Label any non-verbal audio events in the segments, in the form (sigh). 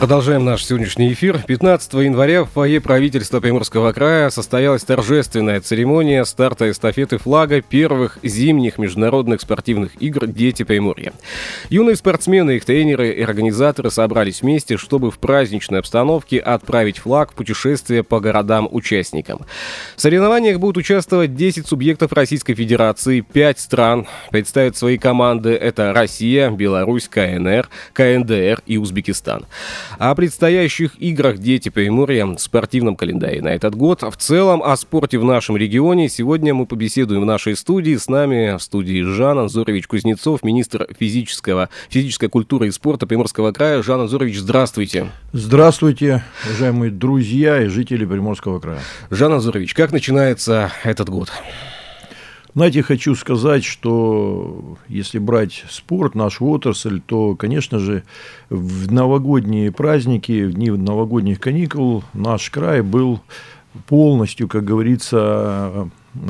Продолжаем наш сегодняшний эфир. 15 января в фойе правительства Приморского края состоялась торжественная церемония старта эстафеты флага первых зимних международных спортивных игр «Дети Приморья». Юные спортсмены, их тренеры и организаторы собрались вместе, чтобы в праздничной обстановке отправить флаг в путешествие по городам-участникам. В соревнованиях будут участвовать 10 субъектов Российской Федерации, 5 стран. Представят свои команды – это Россия, Беларусь, КНР, КНДР и Узбекистан. О предстоящих играх «Дети Приморья» в спортивном календаре на этот год. В целом о спорте в нашем регионе сегодня мы побеседуем в нашей студии. С нами в студии Жан Анзорович Кузнецов, министр физического, физической культуры и спорта Приморского края. Жан Анзорович, здравствуйте. Здравствуйте, уважаемые друзья и жители Приморского края. Жан Анзорович, как начинается этот год? Знаете, хочу сказать, что если брать спорт, нашу отрасль, то, конечно же, в новогодние праздники, в дни новогодних каникул наш край был полностью, как говорится,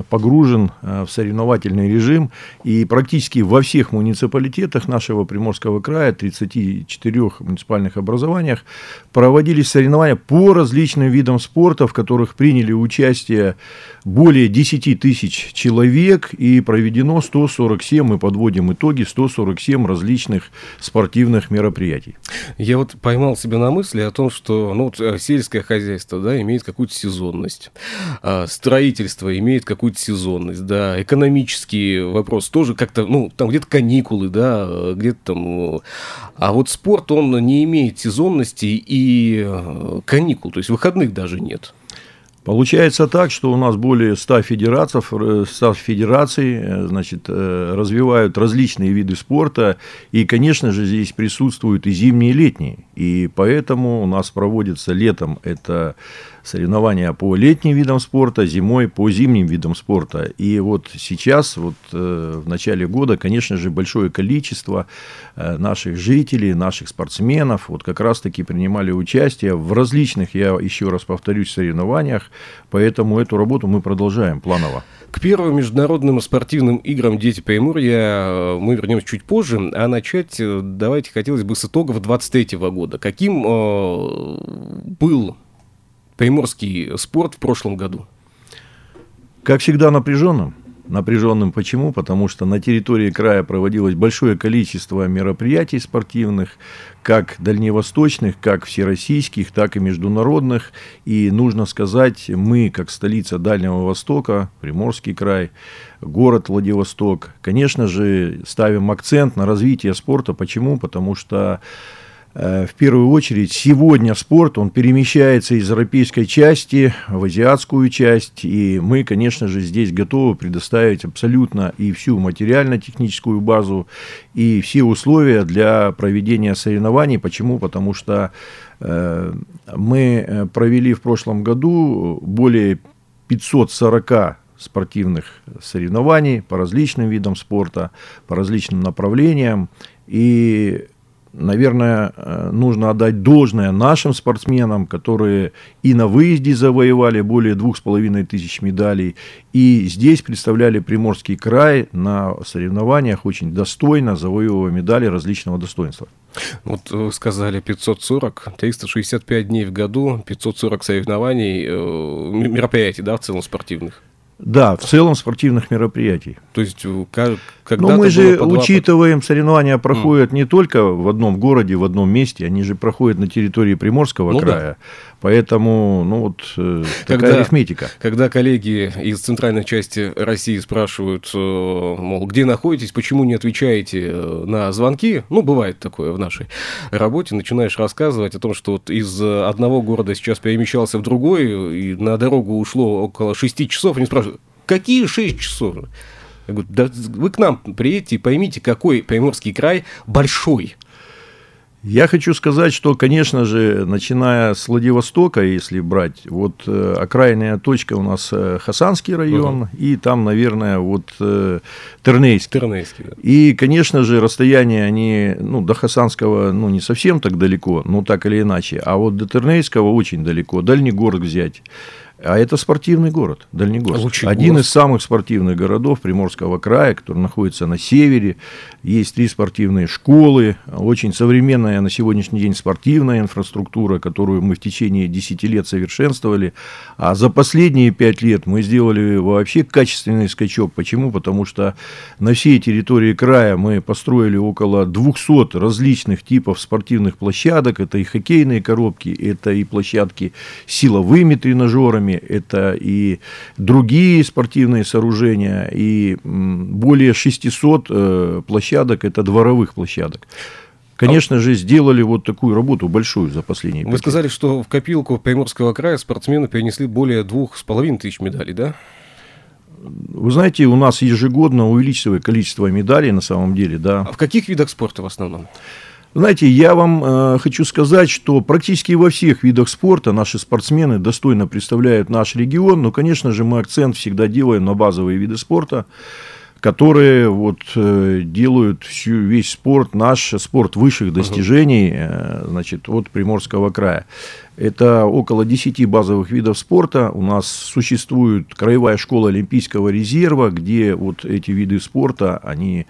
погружен э, в соревновательный режим, и практически во всех муниципалитетах нашего Приморского края, 34 муниципальных образованиях, проводились соревнования по различным видам спорта, в которых приняли участие более 10 тысяч человек, и проведено 147, мы подводим итоги, 147 различных спортивных мероприятий. Я вот поймал себя на мысли о том, что ну, вот, э, сельское хозяйство да, имеет какую-то сезонность, а строительство имеет какую-то сезонность, да, экономический вопрос тоже как-то, ну, там где-то каникулы, да, где-то там... А вот спорт, он не имеет сезонности и э, каникул, то есть выходных даже нет. Получается так, что у нас более 100 федераций, 100 федераций э, значит, э, развивают различные виды спорта, и, конечно же, здесь присутствуют и зимние, и летние. И поэтому у нас проводится летом это соревнования по летним видам спорта, зимой по зимним видам спорта. И вот сейчас, вот э, в начале года, конечно же, большое количество э, наших жителей, наших спортсменов, вот как раз-таки принимали участие в различных, я еще раз повторюсь, соревнованиях, поэтому эту работу мы продолжаем планово. К первым международным спортивным играм «Дети Приморья» э, мы вернемся чуть позже, а начать давайте хотелось бы с итогов 23 года. Каким э, был приморский спорт в прошлом году? Как всегда напряженным. Напряженным почему? Потому что на территории края проводилось большое количество мероприятий спортивных, как дальневосточных, как всероссийских, так и международных. И нужно сказать, мы, как столица Дальнего Востока, Приморский край, город Владивосток, конечно же, ставим акцент на развитие спорта. Почему? Потому что в первую очередь, сегодня спорт, он перемещается из европейской части в азиатскую часть, и мы, конечно же, здесь готовы предоставить абсолютно и всю материально-техническую базу, и все условия для проведения соревнований. Почему? Потому что э, мы э, провели в прошлом году более 540 спортивных соревнований по различным видам спорта, по различным направлениям, и наверное, э, нужно отдать должное нашим спортсменам, которые и на выезде завоевали более двух с половиной тысяч медалей, и здесь представляли Приморский край на соревнованиях очень достойно, завоевывая медали различного достоинства. Вот вы сказали 540, 365 дней в году, 540 соревнований, э, мероприятий, да, в целом спортивных. Да, в целом спортивных мероприятий. То есть, э, когда Но мы же по учитываем, соревнования проходят mm. не только в одном городе, в одном месте, они же проходят на территории Приморского ну, края. Да. Поэтому, ну вот, э, такая когда, арифметика. Когда коллеги из центральной части России спрашивают, э, мол, где находитесь, почему не отвечаете э, на звонки, ну, бывает такое в нашей работе, начинаешь рассказывать о том, что вот из одного города сейчас перемещался в другой, и на дорогу ушло около 6 часов, они спрашивают, какие 6 часов? Я говорю, да вы к нам приедете и поймите, какой Приморский край большой. Я хочу сказать, что, конечно же, начиная с Владивостока, если брать, вот э, окраинная точка у нас э, Хасанский район, угу. и там, наверное, вот э, Тернейский. Тернейский, да. И, конечно же, расстояние они, ну, до Хасанского, ну, не совсем так далеко, но так или иначе, а вот до Тернейского очень далеко, дальний город взять. А это спортивный город, Дальнегорск. Лучегорск. Один из самых спортивных городов Приморского края, который находится на севере. Есть три спортивные школы, очень современная на сегодняшний день спортивная инфраструктура, которую мы в течение 10 лет совершенствовали. А за последние 5 лет мы сделали вообще качественный скачок. Почему? Потому что на всей территории края мы построили около 200 различных типов спортивных площадок. Это и хоккейные коробки, это и площадки с силовыми тренажерами, программе это и другие спортивные сооружения, и более 600 э, площадок, это дворовых площадок. Конечно же, сделали вот такую работу большую за последние Вы сказали, что в копилку Приморского края спортсмены перенесли более двух с половиной тысяч медалей, да? Вы знаете, у нас ежегодно увеличивается количество медалей на самом деле, да. А в каких видах спорта в основном? Знаете, я вам э, хочу сказать, что практически во всех видах спорта наши спортсмены достойно представляют наш регион, но, конечно же, мы акцент всегда делаем на базовые виды спорта, которые вот, э, делают всю, весь спорт, наш спорт высших достижений, э, значит, от Приморского края. Это около 10 базовых видов спорта. У нас существует краевая школа Олимпийского резерва, где вот эти виды спорта, они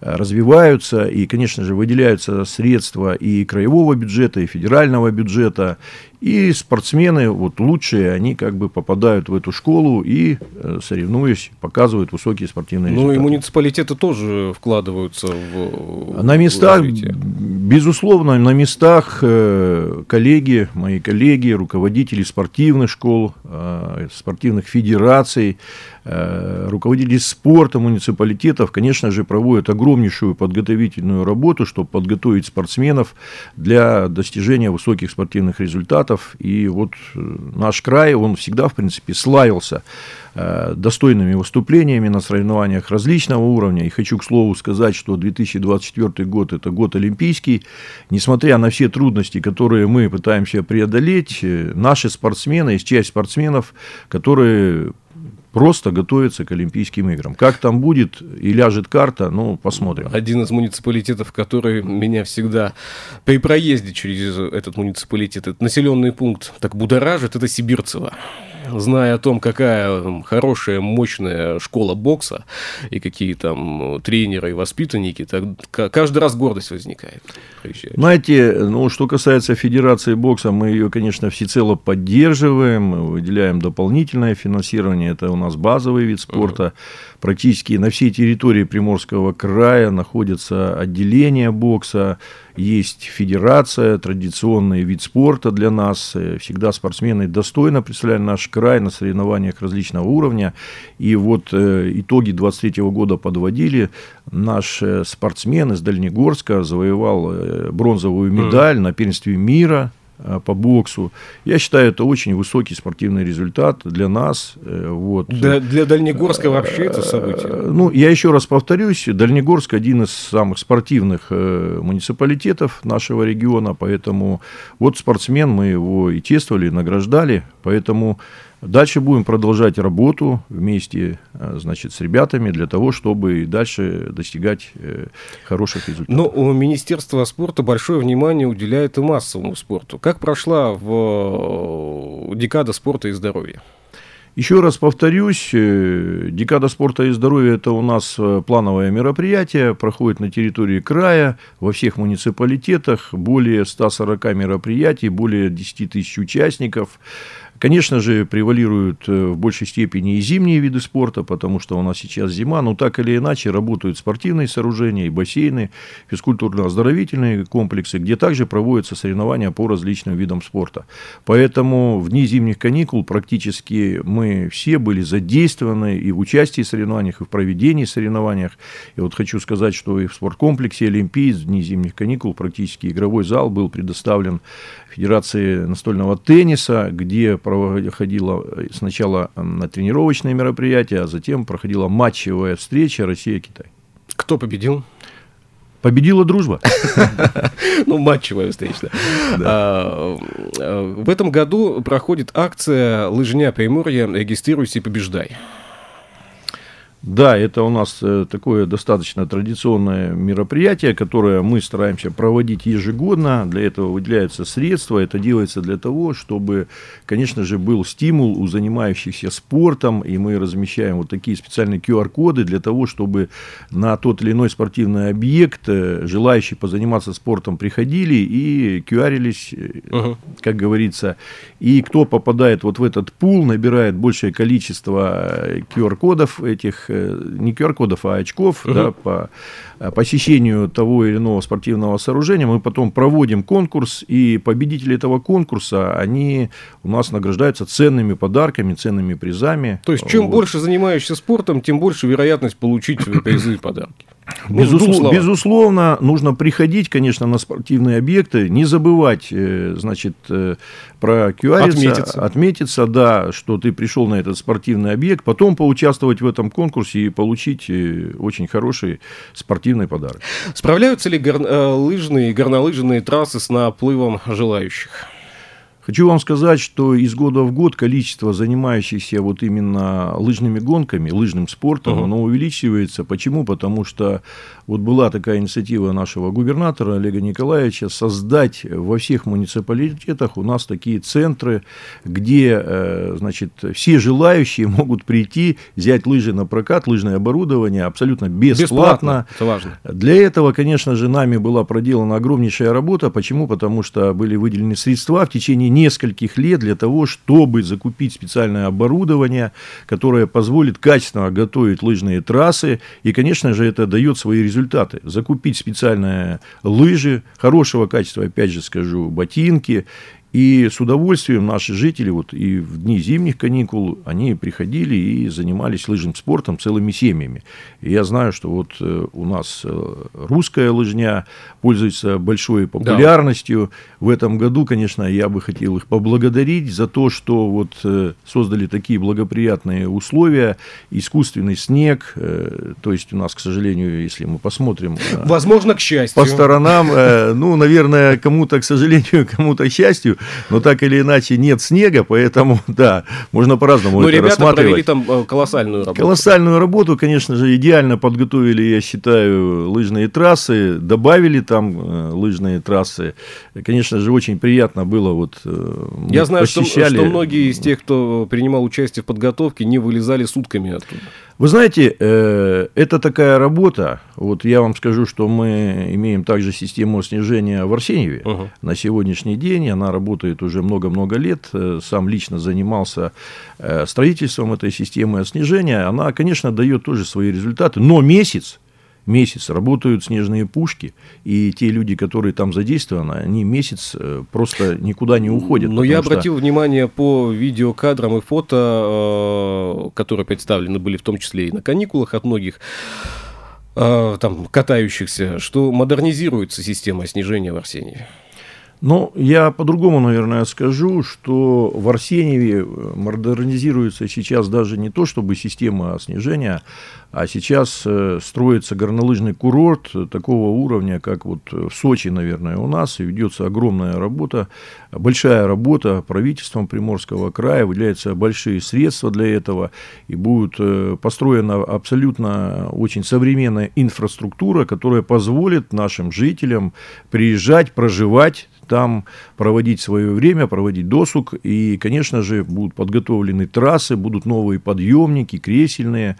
э, развиваются. И, конечно же, выделяются средства и краевого бюджета, и федерального бюджета. И спортсмены, вот лучшие, они как бы попадают в эту школу и, э, соревнуясь, показывают высокие спортивные ну, результаты. Ну и муниципалитеты тоже вкладываются в На местах, в безусловно, на местах э, коллеги, мои коллеги, руководители спортивных школ, э, спортивных федераций, руководители спорта муниципалитетов, конечно же, проводят огромнейшую подготовительную работу, чтобы подготовить спортсменов для достижения высоких спортивных результатов. И вот э, наш край, он всегда, в принципе, славился э, достойными выступлениями на соревнованиях различного уровня. И хочу, к слову, сказать, что 2024 год – это год олимпийский. Несмотря на все трудности, которые мы пытаемся преодолеть, наши спортсмены, есть часть спортсменов, которые просто готовится к Олимпийским играм. Как там будет и ляжет карта, ну, посмотрим. Один из муниципалитетов, который меня всегда при проезде через этот муниципалитет, этот населенный пункт так будоражит, это Сибирцево зная о том, какая хорошая, мощная школа бокса и какие там тренеры и воспитанники, так каждый раз гордость возникает. Знаете, ну, что касается Федерации бокса, мы ее, конечно, всецело поддерживаем, выделяем дополнительное финансирование, это у нас базовый вид спорта. Uh-huh. Практически на всей территории Приморского края находятся отделения бокса, есть федерация, традиционный вид спорта для нас. Э, всегда спортсмены достойно представляли наш край на соревнованиях различного уровня. И вот э, итоги 23 года подводили. Наш э, спортсмен из Дальнегорска завоевал бронзовую медаль mm. на первенстве мира по боксу. Я считаю, это очень высокий спортивный результат для нас. Э, вот. Для, для Дальнегорска вообще это событие? Э, ну, я еще раз повторюсь, Дальнегорск один из самых спортивных муниципалитетов нашего региона, поэтому вот спортсмен, мы его и тестовали, и награждали, поэтому Дальше будем продолжать работу вместе э, значит, с ребятами для того, чтобы дальше достигать э, хороших результатов. Но ну, Министерство спорта большое внимание уделяет и массовому спорту. Как прошла в э, декада спорта и здоровья? Еще раз повторюсь, декада спорта и здоровья – это у нас плановое мероприятие, проходит на территории края, во всех муниципалитетах, более 140 мероприятий, более 10 тысяч участников. Конечно же, превалируют э, в большей степени и зимние виды спорта, потому что у нас сейчас зима, но так или иначе работают спортивные сооружения, и бассейны, физкультурно-оздоровительные комплексы, где также проводятся соревнования по различным видам спорта. Поэтому в дни зимних каникул практически мы все были задействованы и в участии в соревнованиях, и в проведении соревнованиях. И вот хочу сказать, что и в спорткомплексе Олимпийц в дни зимних каникул практически игровой зал был предоставлен Федерации настольного тенниса, где проходило сначала тренировочное мероприятие, а затем проходила матчевая встреча Россия-Китай. Кто победил? Победила дружба. (laughs) Ну, матчевая встреча. А, а, в этом году проходит акция «Лыжня Приморья. Регистрируйся и побеждай». Да, это у нас э, такое достаточно традиционное мероприятие, которое мы стараемся проводить ежегодно. Для этого выделяются средства. Это делается для того, чтобы, конечно же, был стимул у занимающихся спортом. И мы размещаем вот такие специальные QR-коды для того, чтобы на тот или иной спортивный объект э, желающие позаниматься спортом приходили и QR-ились, угу. как говорится. И кто попадает вот в этот пул, набирает большее количество QR-кодов этих не QR-кодов, а очков угу. да, по э, посещению того или иного спортивного сооружения. Мы потом проводим конкурс, и победители этого конкурса, они у нас награждаются ценными подарками, ценными призами. То есть, чем вот. больше занимаешься спортом, тем больше вероятность получить призы и подарки. Ну, безусловно, безусловно, нужно приходить, конечно, на спортивные объекты, не забывать, э, значит, э, про QR, отметиться. отметиться, да, что ты пришел на этот спортивный объект, потом поучаствовать в этом конкурсе и получить э, очень хороший спортивный подарок. Справляются ли гор... лыжные и горнолыжные трассы с наплывом желающих? Хочу вам сказать, что из года в год количество занимающихся вот именно лыжными гонками, лыжным спортом, uh-huh. оно увеличивается. Почему? Потому что вот была такая инициатива нашего губернатора Олега Николаевича создать во всех муниципалитетах у нас такие центры, где, э, значит, все желающие могут прийти, взять лыжи на прокат, лыжное оборудование абсолютно бесплатно. бесплатно. Это важно. Для этого, конечно же, нами была проделана огромнейшая работа. Почему? Потому что были выделены средства в течение нескольких лет для того, чтобы закупить специальное оборудование, которое позволит качественно готовить лыжные трассы. И, конечно же, это дает свои результаты. Закупить специальные лыжи, хорошего качества, опять же скажу, ботинки, и с удовольствием наши жители вот и в дни зимних каникул, они приходили и занимались лыжным спортом целыми семьями. И я знаю, что вот э, у нас э, русская лыжня пользуется большой популярностью. Да. В этом году, конечно, я бы хотел их поблагодарить за то, что вот э, создали такие благоприятные условия, искусственный снег, то есть у нас, к сожалению, если мы посмотрим... Возможно, к счастью. По сторонам, ну, наверное, кому-то, к сожалению, (laughs) кому-то к счастью, но так или иначе нет снега, поэтому, (laughs) да, можно по-разному но это ребята рассматривать. провели там э, колоссальную работу. Колоссальную работу, конечно же, идеально подготовили, я считаю, лыжные трассы, добавили там э, лыжные трассы. Конечно же, очень приятно было вот э, Я знаю, что, что многие из тех, кто принимал участие в подготовке, не вылезали сутками оттуда. Вы знаете, э, это такая работа. Вот я вам скажу, что мы имеем также систему снижения в Арсеньеве угу. на сегодняшний день. Она работает уже много-много лет. Э, сам лично занимался э, строительством этой системы снижения. Она, конечно, дает тоже свои результаты. Но месяц месяц работают снежные пушки, и те люди, которые там задействованы, они месяц э, просто никуда не уходят. Но я обратил что... внимание по видеокадрам и фото, э, которые представлены были в том числе и на каникулах от многих э, там катающихся, что модернизируется система снижения в Арсении. Ну, я по-другому, наверное, скажу, что в Арсеньеве модернизируется сейчас даже не то, чтобы система снижения, а сейчас э, строится горнолыжный курорт такого уровня, как вот в Сочи, наверное, у нас. И ведется огромная работа, большая работа правительством Приморского края. Выделяются большие средства для этого. И будет э, построена абсолютно очень современная инфраструктура, которая позволит нашим жителям приезжать, проживать там проводить свое время, проводить досуг. И, конечно же, будут подготовлены трассы, будут новые подъемники, кресельные.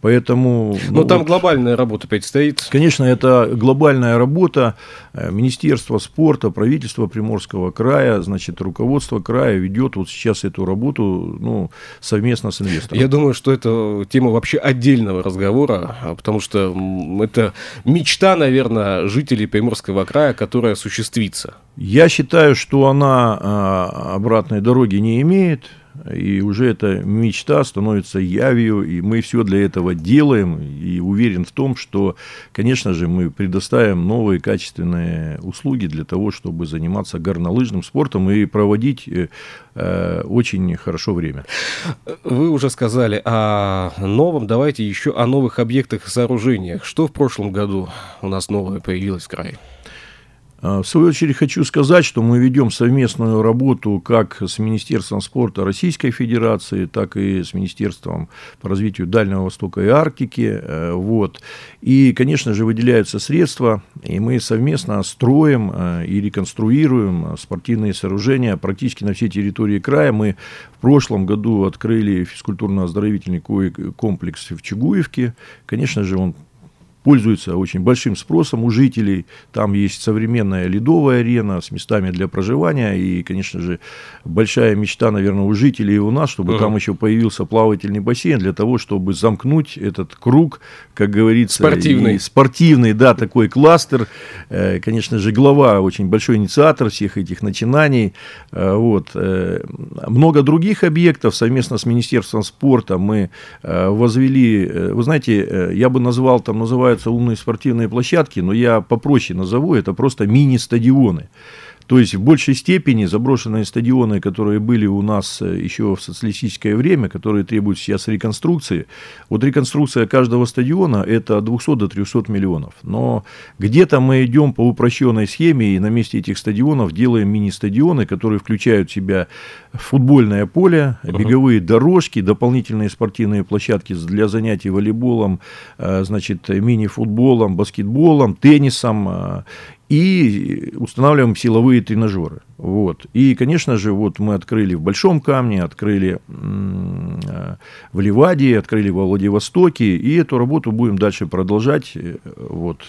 Поэтому... Но ну, там вот, глобальная работа опять стоит. Конечно, это глобальная работа. Э, Министерство спорта, правительство Приморского края, значит, руководство края ведет вот сейчас эту работу ну, совместно с инвестором. Я думаю, что это тема вообще отдельного разговора, а, потому что это мечта, наверное, жителей Приморского края, которая осуществится. Я считаю, что она а, обратной дороги не имеет. и уже эта мечта становится явью, и мы все для этого делаем, и уверен в том, что, конечно же, мы предоставим новые качественные услуги для того, чтобы заниматься горнолыжным спортом и проводить э, э очень хорошо время. Вы уже сказали о новом, давайте еще о новых объектах и сооружениях. Что в прошлом году у нас новое появилось в крае? А, в свою очередь хочу сказать, что мы ведем совместную работу как с Министерством спорта Российской Федерации, так и с Министерством по развитию Дальнего Востока и Арктики. Э, вот. И, конечно же, выделяются средства, и мы совместно строим э, и реконструируем спортивные сооружения практически на всей территории края. Мы в прошлом году открыли физкультурно-оздоровительный комплекс в Чугуевке. Конечно же, он пользуется очень большим спросом у жителей. Там есть современная ледовая арена с местами для проживания. И, конечно же, большая мечта, наверное, у жителей и у нас, чтобы uh-huh. там еще появился плавательный бассейн для того, чтобы замкнуть этот круг, как говорится. Спортивный. спортивный, да, такой кластер. Э, конечно же, глава очень большой инициатор всех этих начинаний. Э, вот. Э, много других объектов совместно с Министерством спорта мы возвели. Вы знаете, я бы назвал, там называют называются умные спортивные площадки, но я попроще назову, это просто мини-стадионы. То есть в большей степени заброшенные стадионы, которые были у нас э, еще в социалистическое время, которые требуют сейчас реконструкции, вот реконструкция каждого стадиона это от 200 до 300 миллионов. Но где-то мы идем по упрощенной схеме и на месте этих стадионов делаем мини-стадионы, которые включают в себя футбольное поле, беговые дорожки, дополнительные спортивные площадки для занятий волейболом, э, значит, мини-футболом, баскетболом, теннисом э, и устанавливаем силовые тренажеры. Вот. И, конечно же, вот мы открыли в Большом Камне, открыли в Ливаде, открыли во Владивостоке, и эту работу будем дальше продолжать. Э, вот.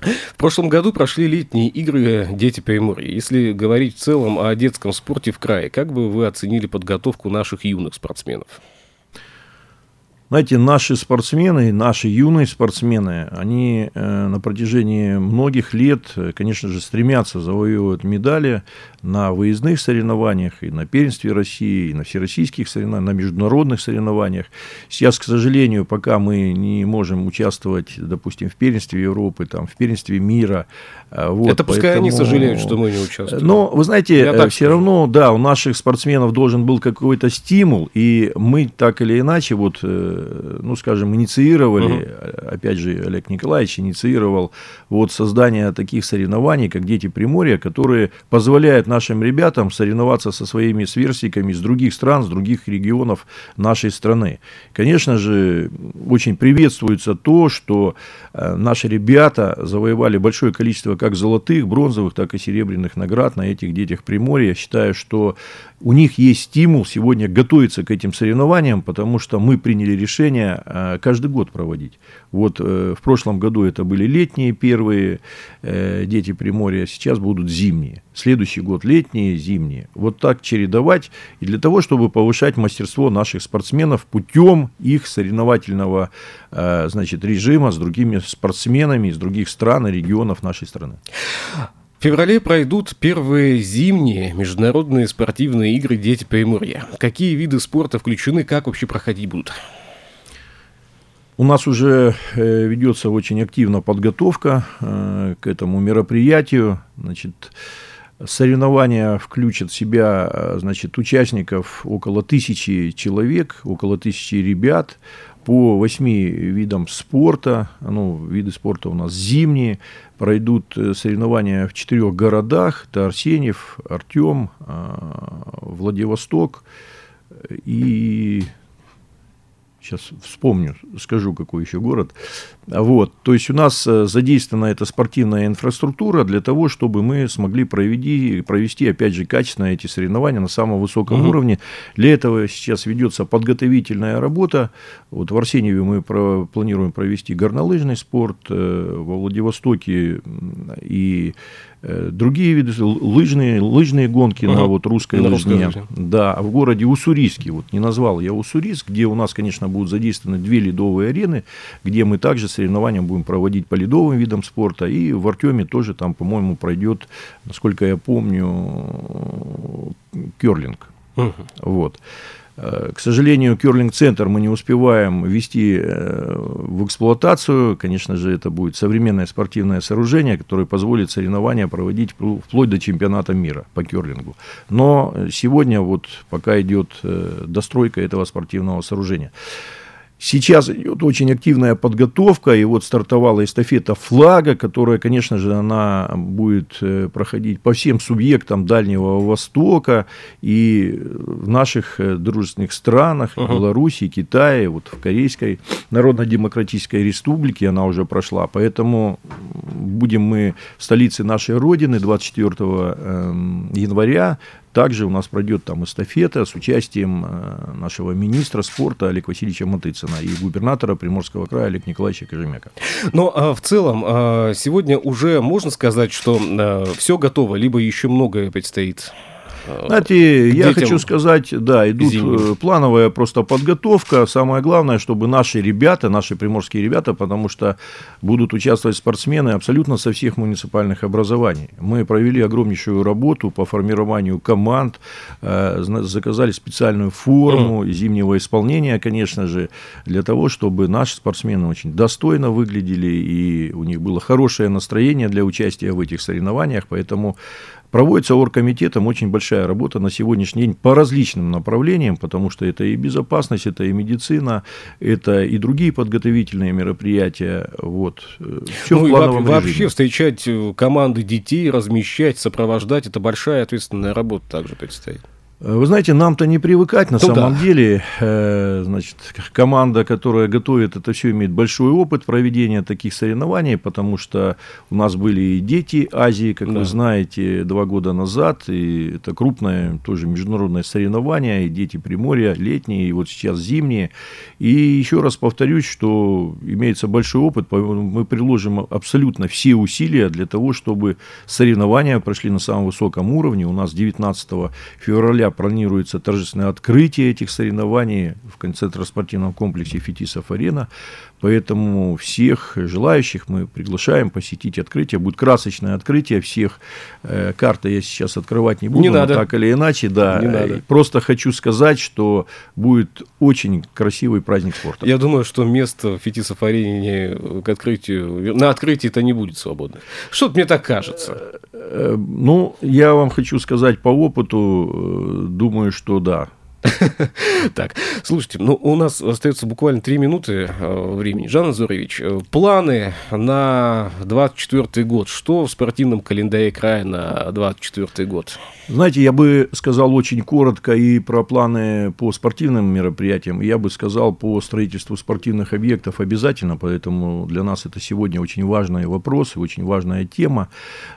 В прошлом году прошли летние игры «Дети Приморья». Если говорить в целом о детском спорте в крае, как бы вы оценили подготовку наших юных спортсменов? Знаете, наши спортсмены, наши юные спортсмены, они э, на протяжении многих лет, э, конечно же, стремятся завоевывать медали на выездных соревнованиях, и на первенстве России, и на всероссийских соревнованиях, на международных соревнованиях. Сейчас, к сожалению, пока мы не можем участвовать, допустим, в первенстве Европы, там, в первенстве мира. Э, вот, Это пускай поэтому... они сожалеют, что мы не участвуем. Но, вы знаете, все скажу. равно, да, у наших спортсменов должен был какой-то стимул, и мы так или иначе, вот ну, скажем, инициировали, угу. опять же, Олег Николаевич инициировал вот создание таких соревнований, как «Дети Приморья», которые позволяют нашим ребятам соревноваться со своими сверстниками из других стран, с других регионов нашей страны. Конечно же, очень приветствуется то, что э, наши ребята завоевали большое количество как золотых, бронзовых, так и серебряных наград на этих детях Приморья. Я считаю, что у них есть стимул сегодня готовиться к этим соревнованиям, потому что мы приняли решение э, каждый год проводить. Вот э, в прошлом году это были летние первые э, дети Приморья, сейчас будут зимние. Следующий год летние, зимние. Вот так чередовать. И для того, чтобы повышать мастерство наших спортсменов путем их соревновательного значит, режима с другими спортсменами из других стран и регионов нашей страны. В феврале пройдут первые зимние международные спортивные игры «Дети Приморья». Какие виды спорта включены, как вообще проходить будут? У нас уже э, ведется очень активно подготовка э, к этому мероприятию. Значит, соревнования включат в себя э, значит, участников около тысячи человек, около тысячи ребят по восьми видам спорта. Ну, виды спорта у нас зимние. Пройдут соревнования в четырех городах. Это Арсеньев, Артем, Владивосток и сейчас вспомню, скажу, какой еще город. Вот, то есть у нас э, задействована эта спортивная инфраструктура для того, чтобы мы смогли провести, провести опять же, качественно эти соревнования на самом высоком угу. уровне. Для этого сейчас ведется подготовительная работа. Вот в Арсеньеве мы про, планируем провести горнолыжный спорт, э, во Владивостоке и другие виды, лыжные, лыжные гонки угу. на вот русской на лыжне. Русской да, в городе Уссурийске, вот не назвал я Уссурийск, где у нас, конечно, будут задействованы две ледовые арены, где мы также соревнования будем проводить по ледовым видам спорта. И в Артеме тоже там, по-моему, пройдет, насколько я помню, керлинг. Угу. Вот. К сожалению, керлинг-центр мы не успеваем ввести в эксплуатацию. Конечно же, это будет современное спортивное сооружение, которое позволит соревнования проводить вплоть до чемпионата мира по керлингу. Но сегодня вот пока идет достройка этого спортивного сооружения. Сейчас идет очень активная подготовка, и вот стартовала эстафета флага, которая, конечно же, она будет э, проходить по всем субъектам Дальнего Востока и в наших э, дружественных странах, uh-huh. Беларуси, Китае, вот в Корейской Народно-Демократической Республике она уже прошла, поэтому будем мы в столице нашей Родины 24 эм, января также у нас пройдет там эстафета с участием э, нашего министра спорта Олега Васильевича Матыцына и губернатора Приморского края Олега Николаевича Кожемяка. Но а, в целом а, сегодня уже можно сказать, что а, все готово, либо еще многое предстоит? Знаете, я хочу сказать, да, идут. Э, плановая просто подготовка. Самое главное, чтобы наши ребята, наши приморские ребята, потому что будут участвовать спортсмены абсолютно со всех муниципальных образований. Мы провели огромнейшую работу по формированию команд, э, заказали специальную форму mm. зимнего исполнения, конечно же, для того, чтобы наши спортсмены очень достойно выглядели и у них было хорошее настроение для участия в этих соревнованиях. Поэтому Проводится оргкомитетом очень большая работа на сегодняшний день по различным направлениям, потому что это и безопасность, это и медицина, это и другие подготовительные мероприятия. Вот. Все ну, в плановом и вообще встречать э, команды детей, размещать, сопровождать, это большая ответственная работа также предстоит. Э, вы знаете, нам-то не привыкать на ну, самом да. деле. Э, значит, команда, которая готовит это все, имеет большой опыт проведения таких соревнований, потому что у нас были и дети Азии, как да. вы знаете, два года назад, и это крупное тоже международное соревнование, и дети Приморья, летние, и вот сейчас зимние. И еще раз повторюсь, что имеется большой опыт, мы приложим абсолютно все усилия для того, чтобы соревнования прошли на самом высоком уровне. У нас 19 февраля планируется торжественное открытие этих соревнований в концентро-спортивном комплексе «Фетисов-Арена». Поэтому всех желающих мы приглашаем посетить открытие. Будет красочное открытие всех. Э, карты я сейчас открывать не буду, не надо. так или иначе. Да. Не надо. Просто хочу сказать, что будет очень красивый праздник спорта. Я думаю, что место в Фетисов-Арене к открытию, на открытии это не будет свободно. Что-то мне так кажется. Э, ну, я вам хочу сказать по опыту, э, думаю, что да. (laughs) Так, слушайте, ну у нас остается буквально три минуты э, времени. Жан Азурович, э, планы на 24 год. Что в спортивном календаре края на 24 год? Знаете, я бы сказал очень коротко и про планы по спортивным мероприятиям. Я бы сказал по строительству спортивных объектов обязательно, поэтому для нас это сегодня очень важный вопрос и очень важная тема.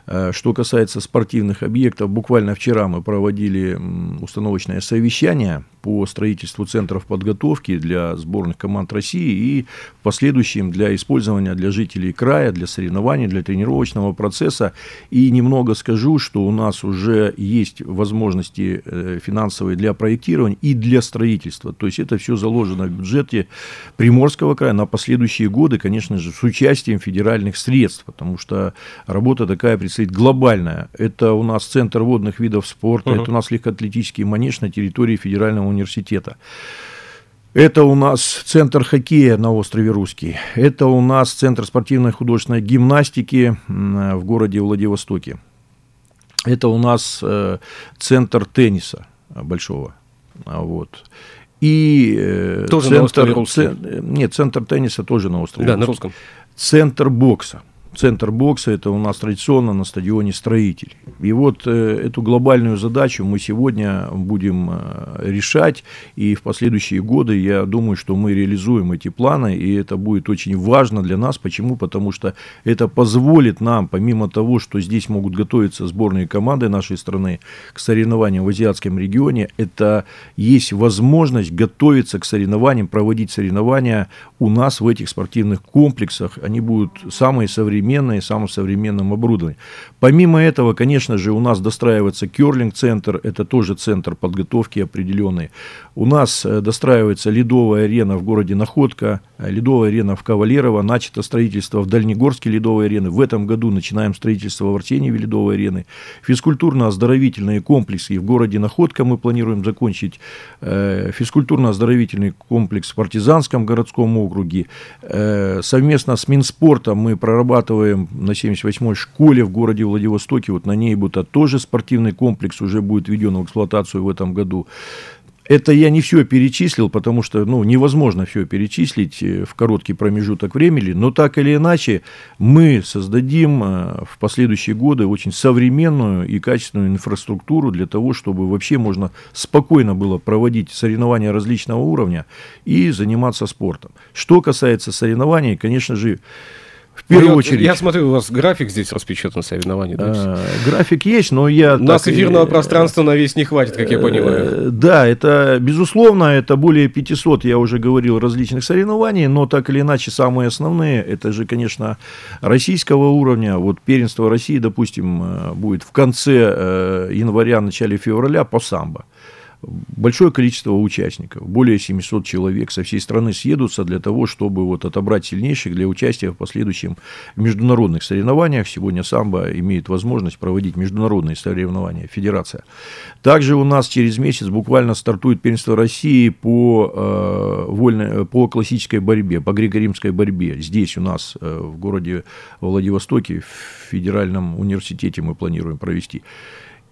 Э, что касается спортивных объектов, буквально вчера мы проводили установочное совещание по строительству центров подготовки для сборных команд России и в последующем для использования для жителей края, для соревнований, для тренировочного процесса. И немного скажу, что у нас уже есть возможности э, финансовые для проектирования и для строительства. То есть это все заложено в бюджете Приморского края на последующие годы, конечно же, с участием федеральных средств, потому что работа такая предстоит глобальная. Это у нас Центр водных видов спорта, uh-huh. это у нас легкоатлетический манеж на территории федерального федерального университета. Это у нас центр хоккея на острове Русский. Это у нас центр спортивной художественной гимнастики в городе Владивостоке. Это у нас э, центр тенниса большого. А вот. И э, тоже центр, на острове Русский. нет, центр тенниса тоже на острове Да, Русском. на русском. Центр бокса. Центр бокса это у нас традиционно на стадионе «Строитель». И вот э, эту глобальную задачу мы сегодня будем э, решать, и в последующие годы я думаю, что мы реализуем эти планы, и это будет очень важно для нас. Почему? Потому что это позволит нам, помимо того, что здесь могут готовиться сборные команды нашей страны к соревнованиям в азиатском регионе, это есть возможность готовиться к соревнованиям, проводить соревнования у нас в этих спортивных комплексах. Они будут самые современные современные, самым современным оборудованием. Помимо этого, конечно же, у нас достраивается керлинг-центр, это тоже центр подготовки определенный. У нас э, достраивается ледовая арена в городе Находка, э, ледовая арена в Кавалерово, начато строительство в Дальнегорске ледовой арены. В этом году начинаем строительство в Артеньеве ледовой арены. Физкультурно-оздоровительные комплексы в городе Находка мы планируем закончить. Э, физкультурно-оздоровительный комплекс в Партизанском городском округе. Совместно с Минспортом мы прорабатываем на 78-й школе в городе Владивостоке. Вот на ней будет тоже спортивный комплекс уже будет введен в эксплуатацию в этом году. Это я не все перечислил, потому что ну, невозможно все перечислить э, в короткий промежуток времени, но так или иначе мы создадим э, в последующие годы очень современную и качественную инфраструктуру для того, чтобы вообще можно спокойно было проводить соревнования различного уровня и заниматься спортом. Что касается соревнований, конечно же, в первую ну, очередь. Я смотрю, у вас график здесь распечатан соревнований. Да? А, график есть, но я... У нас эфирного и, пространства на весь не хватит, как я понимаю. Э, да, это, безусловно, это более 500, я уже говорил, различных соревнований, но так или иначе самые основные, это же, конечно, российского уровня. Вот первенство России, допустим, э, будет в конце э, января, начале февраля по самбо большое количество участников, более 700 человек со всей страны съедутся для того, чтобы вот отобрать сильнейших для участия в последующем международных соревнованиях. Сегодня самбо имеет возможность проводить международные соревнования, федерация. Также у нас через месяц буквально стартует первенство России по, э, вольной, по классической борьбе, по греко-римской борьбе. Здесь у нас э, в городе Владивостоке, в федеральном университете мы планируем провести.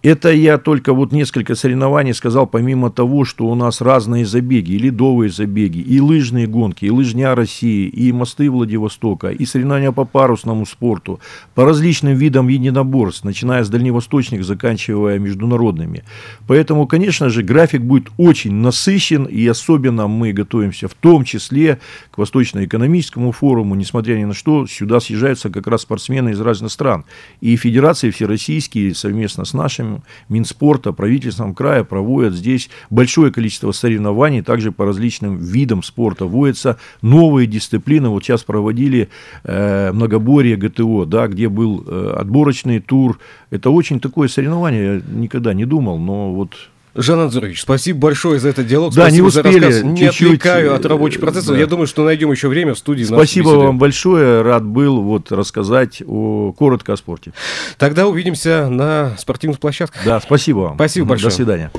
Это я только вот несколько соревнований сказал, помимо того, что у нас разные забеги, и ледовые забеги, и лыжные гонки, и лыжня России, и мосты Владивостока, и соревнования по парусному спорту, по различным видам единоборств, начиная с дальневосточных, заканчивая международными. Поэтому, конечно же, график будет очень насыщен, и особенно мы готовимся в том числе к Восточно-экономическому форуму, несмотря ни на что, сюда съезжаются как раз спортсмены из разных стран. И федерации всероссийские совместно с нашими Минспорта, правительством края проводят здесь большое количество соревнований, также по различным видам спорта вводятся новые дисциплины. Вот сейчас проводили э, многоборье ГТО, да, где был э, отборочный тур. Это очень такое соревнование, я никогда не думал, но вот Жан Анзурович, спасибо большое за этот диалог. Да, спасибо не успели. За рассказ. Не отвлекаю от рабочих процессов. Да. Я думаю, что найдем еще время в студии. Спасибо вам большое. Рад был вот рассказать о, коротко о спорте. Тогда увидимся на спортивных площадках. Да, спасибо вам. Спасибо большое. До свидания.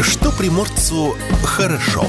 Что приморцу хорошо.